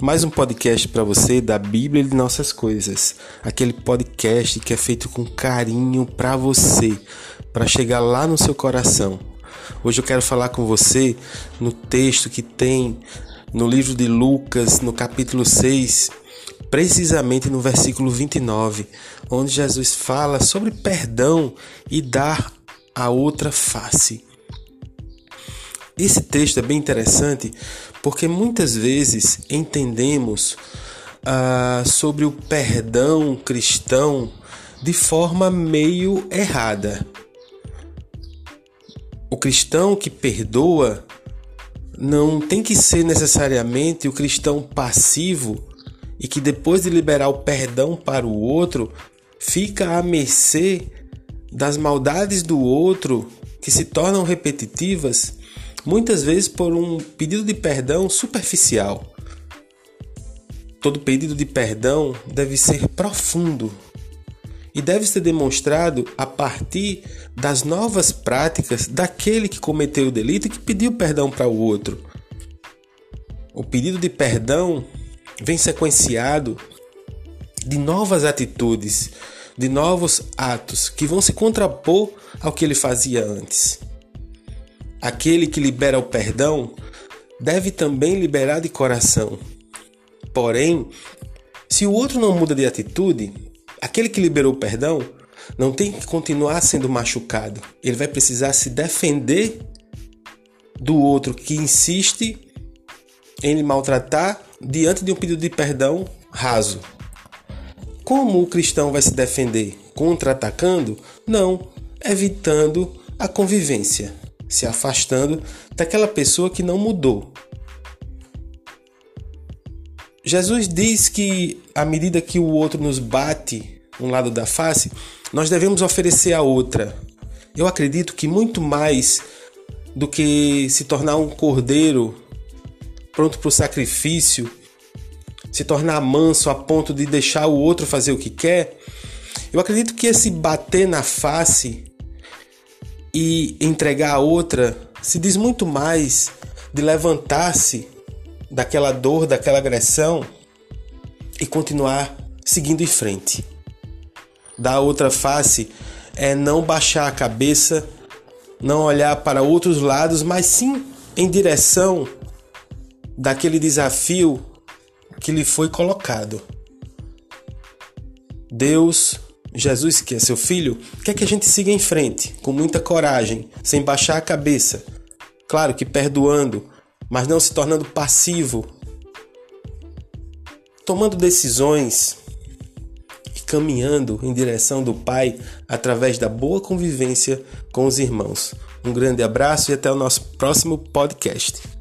Mais um podcast para você da Bíblia e de nossas coisas. Aquele podcast que é feito com carinho para você, para chegar lá no seu coração. Hoje eu quero falar com você no texto que tem no livro de Lucas, no capítulo 6, precisamente no versículo 29, onde Jesus fala sobre perdão e dar a outra face. Esse texto é bem interessante porque muitas vezes entendemos ah, sobre o perdão cristão de forma meio errada. O cristão que perdoa não tem que ser necessariamente o cristão passivo e que depois de liberar o perdão para o outro fica à mercê das maldades do outro que se tornam repetitivas muitas vezes por um pedido de perdão superficial. Todo pedido de perdão deve ser profundo e deve ser demonstrado a partir das novas práticas daquele que cometeu o delito e que pediu perdão para o outro. O pedido de perdão vem sequenciado de novas atitudes, de novos atos que vão se contrapor ao que ele fazia antes. Aquele que libera o perdão deve também liberar de coração. Porém, se o outro não muda de atitude, aquele que liberou o perdão não tem que continuar sendo machucado. Ele vai precisar se defender do outro que insiste em lhe maltratar diante de um pedido de perdão raso. Como o cristão vai se defender? Contra-atacando? Não, evitando a convivência se afastando daquela pessoa que não mudou. Jesus diz que à medida que o outro nos bate um lado da face, nós devemos oferecer a outra. Eu acredito que muito mais do que se tornar um cordeiro pronto para o sacrifício, se tornar manso a ponto de deixar o outro fazer o que quer, eu acredito que esse bater na face e entregar a outra se diz muito mais de levantar-se daquela dor, daquela agressão e continuar seguindo em frente. Da outra face é não baixar a cabeça, não olhar para outros lados, mas sim em direção daquele desafio que lhe foi colocado. Deus Jesus, que é seu filho, quer que a gente siga em frente, com muita coragem, sem baixar a cabeça. Claro que perdoando, mas não se tornando passivo. Tomando decisões e caminhando em direção do Pai através da boa convivência com os irmãos. Um grande abraço e até o nosso próximo podcast.